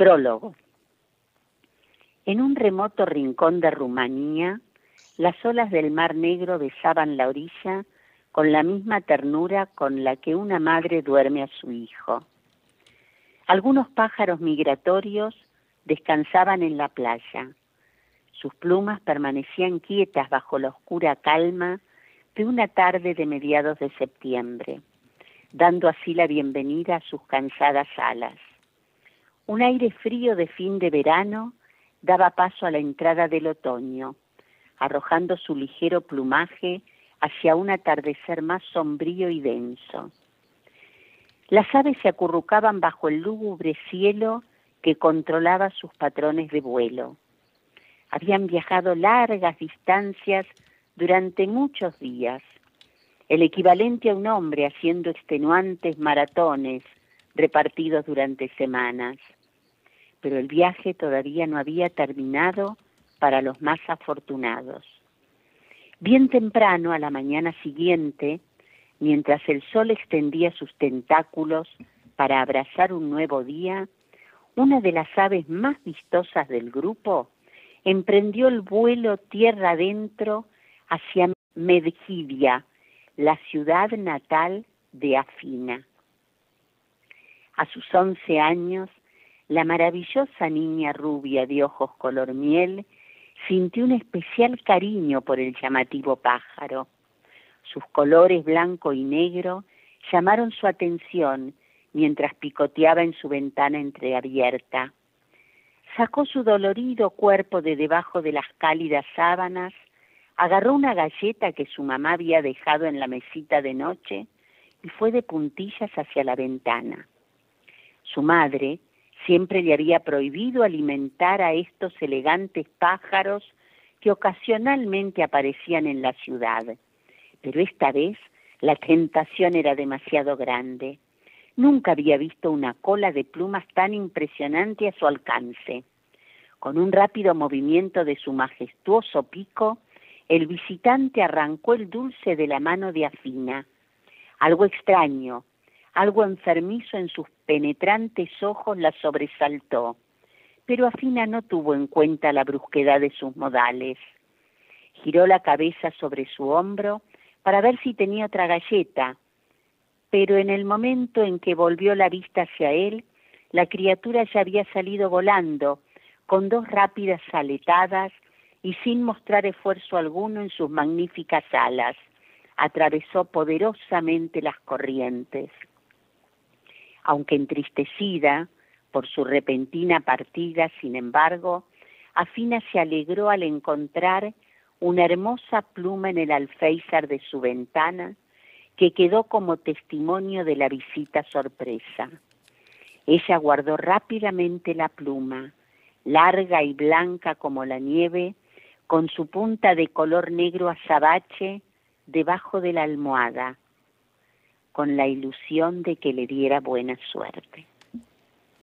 Prólogo. En un remoto rincón de Rumanía, las olas del Mar Negro besaban la orilla con la misma ternura con la que una madre duerme a su hijo. Algunos pájaros migratorios descansaban en la playa. Sus plumas permanecían quietas bajo la oscura calma de una tarde de mediados de septiembre, dando así la bienvenida a sus cansadas alas. Un aire frío de fin de verano daba paso a la entrada del otoño, arrojando su ligero plumaje hacia un atardecer más sombrío y denso. Las aves se acurrucaban bajo el lúgubre cielo que controlaba sus patrones de vuelo. Habían viajado largas distancias durante muchos días, el equivalente a un hombre haciendo extenuantes maratones repartidos durante semanas. Pero el viaje todavía no había terminado para los más afortunados. Bien temprano, a la mañana siguiente, mientras el sol extendía sus tentáculos para abrazar un nuevo día, una de las aves más vistosas del grupo emprendió el vuelo tierra adentro hacia Medgidia, la ciudad natal de Afina. A sus once años, la maravillosa niña rubia de ojos color miel sintió un especial cariño por el llamativo pájaro. Sus colores blanco y negro llamaron su atención mientras picoteaba en su ventana entreabierta. Sacó su dolorido cuerpo de debajo de las cálidas sábanas, agarró una galleta que su mamá había dejado en la mesita de noche y fue de puntillas hacia la ventana. Su madre, Siempre le había prohibido alimentar a estos elegantes pájaros que ocasionalmente aparecían en la ciudad. Pero esta vez la tentación era demasiado grande. Nunca había visto una cola de plumas tan impresionante a su alcance. Con un rápido movimiento de su majestuoso pico, el visitante arrancó el dulce de la mano de Afina. Algo extraño, algo enfermizo en sus penetrantes ojos la sobresaltó, pero Afina no tuvo en cuenta la brusquedad de sus modales. Giró la cabeza sobre su hombro para ver si tenía otra galleta, pero en el momento en que volvió la vista hacia él, la criatura ya había salido volando, con dos rápidas aletadas y sin mostrar esfuerzo alguno en sus magníficas alas, atravesó poderosamente las corrientes aunque entristecida por su repentina partida, sin embargo, Afina se alegró al encontrar una hermosa pluma en el alféizar de su ventana que quedó como testimonio de la visita sorpresa. Ella guardó rápidamente la pluma, larga y blanca como la nieve, con su punta de color negro azabache debajo de la almohada, con la ilusión de que le diera buena suerte.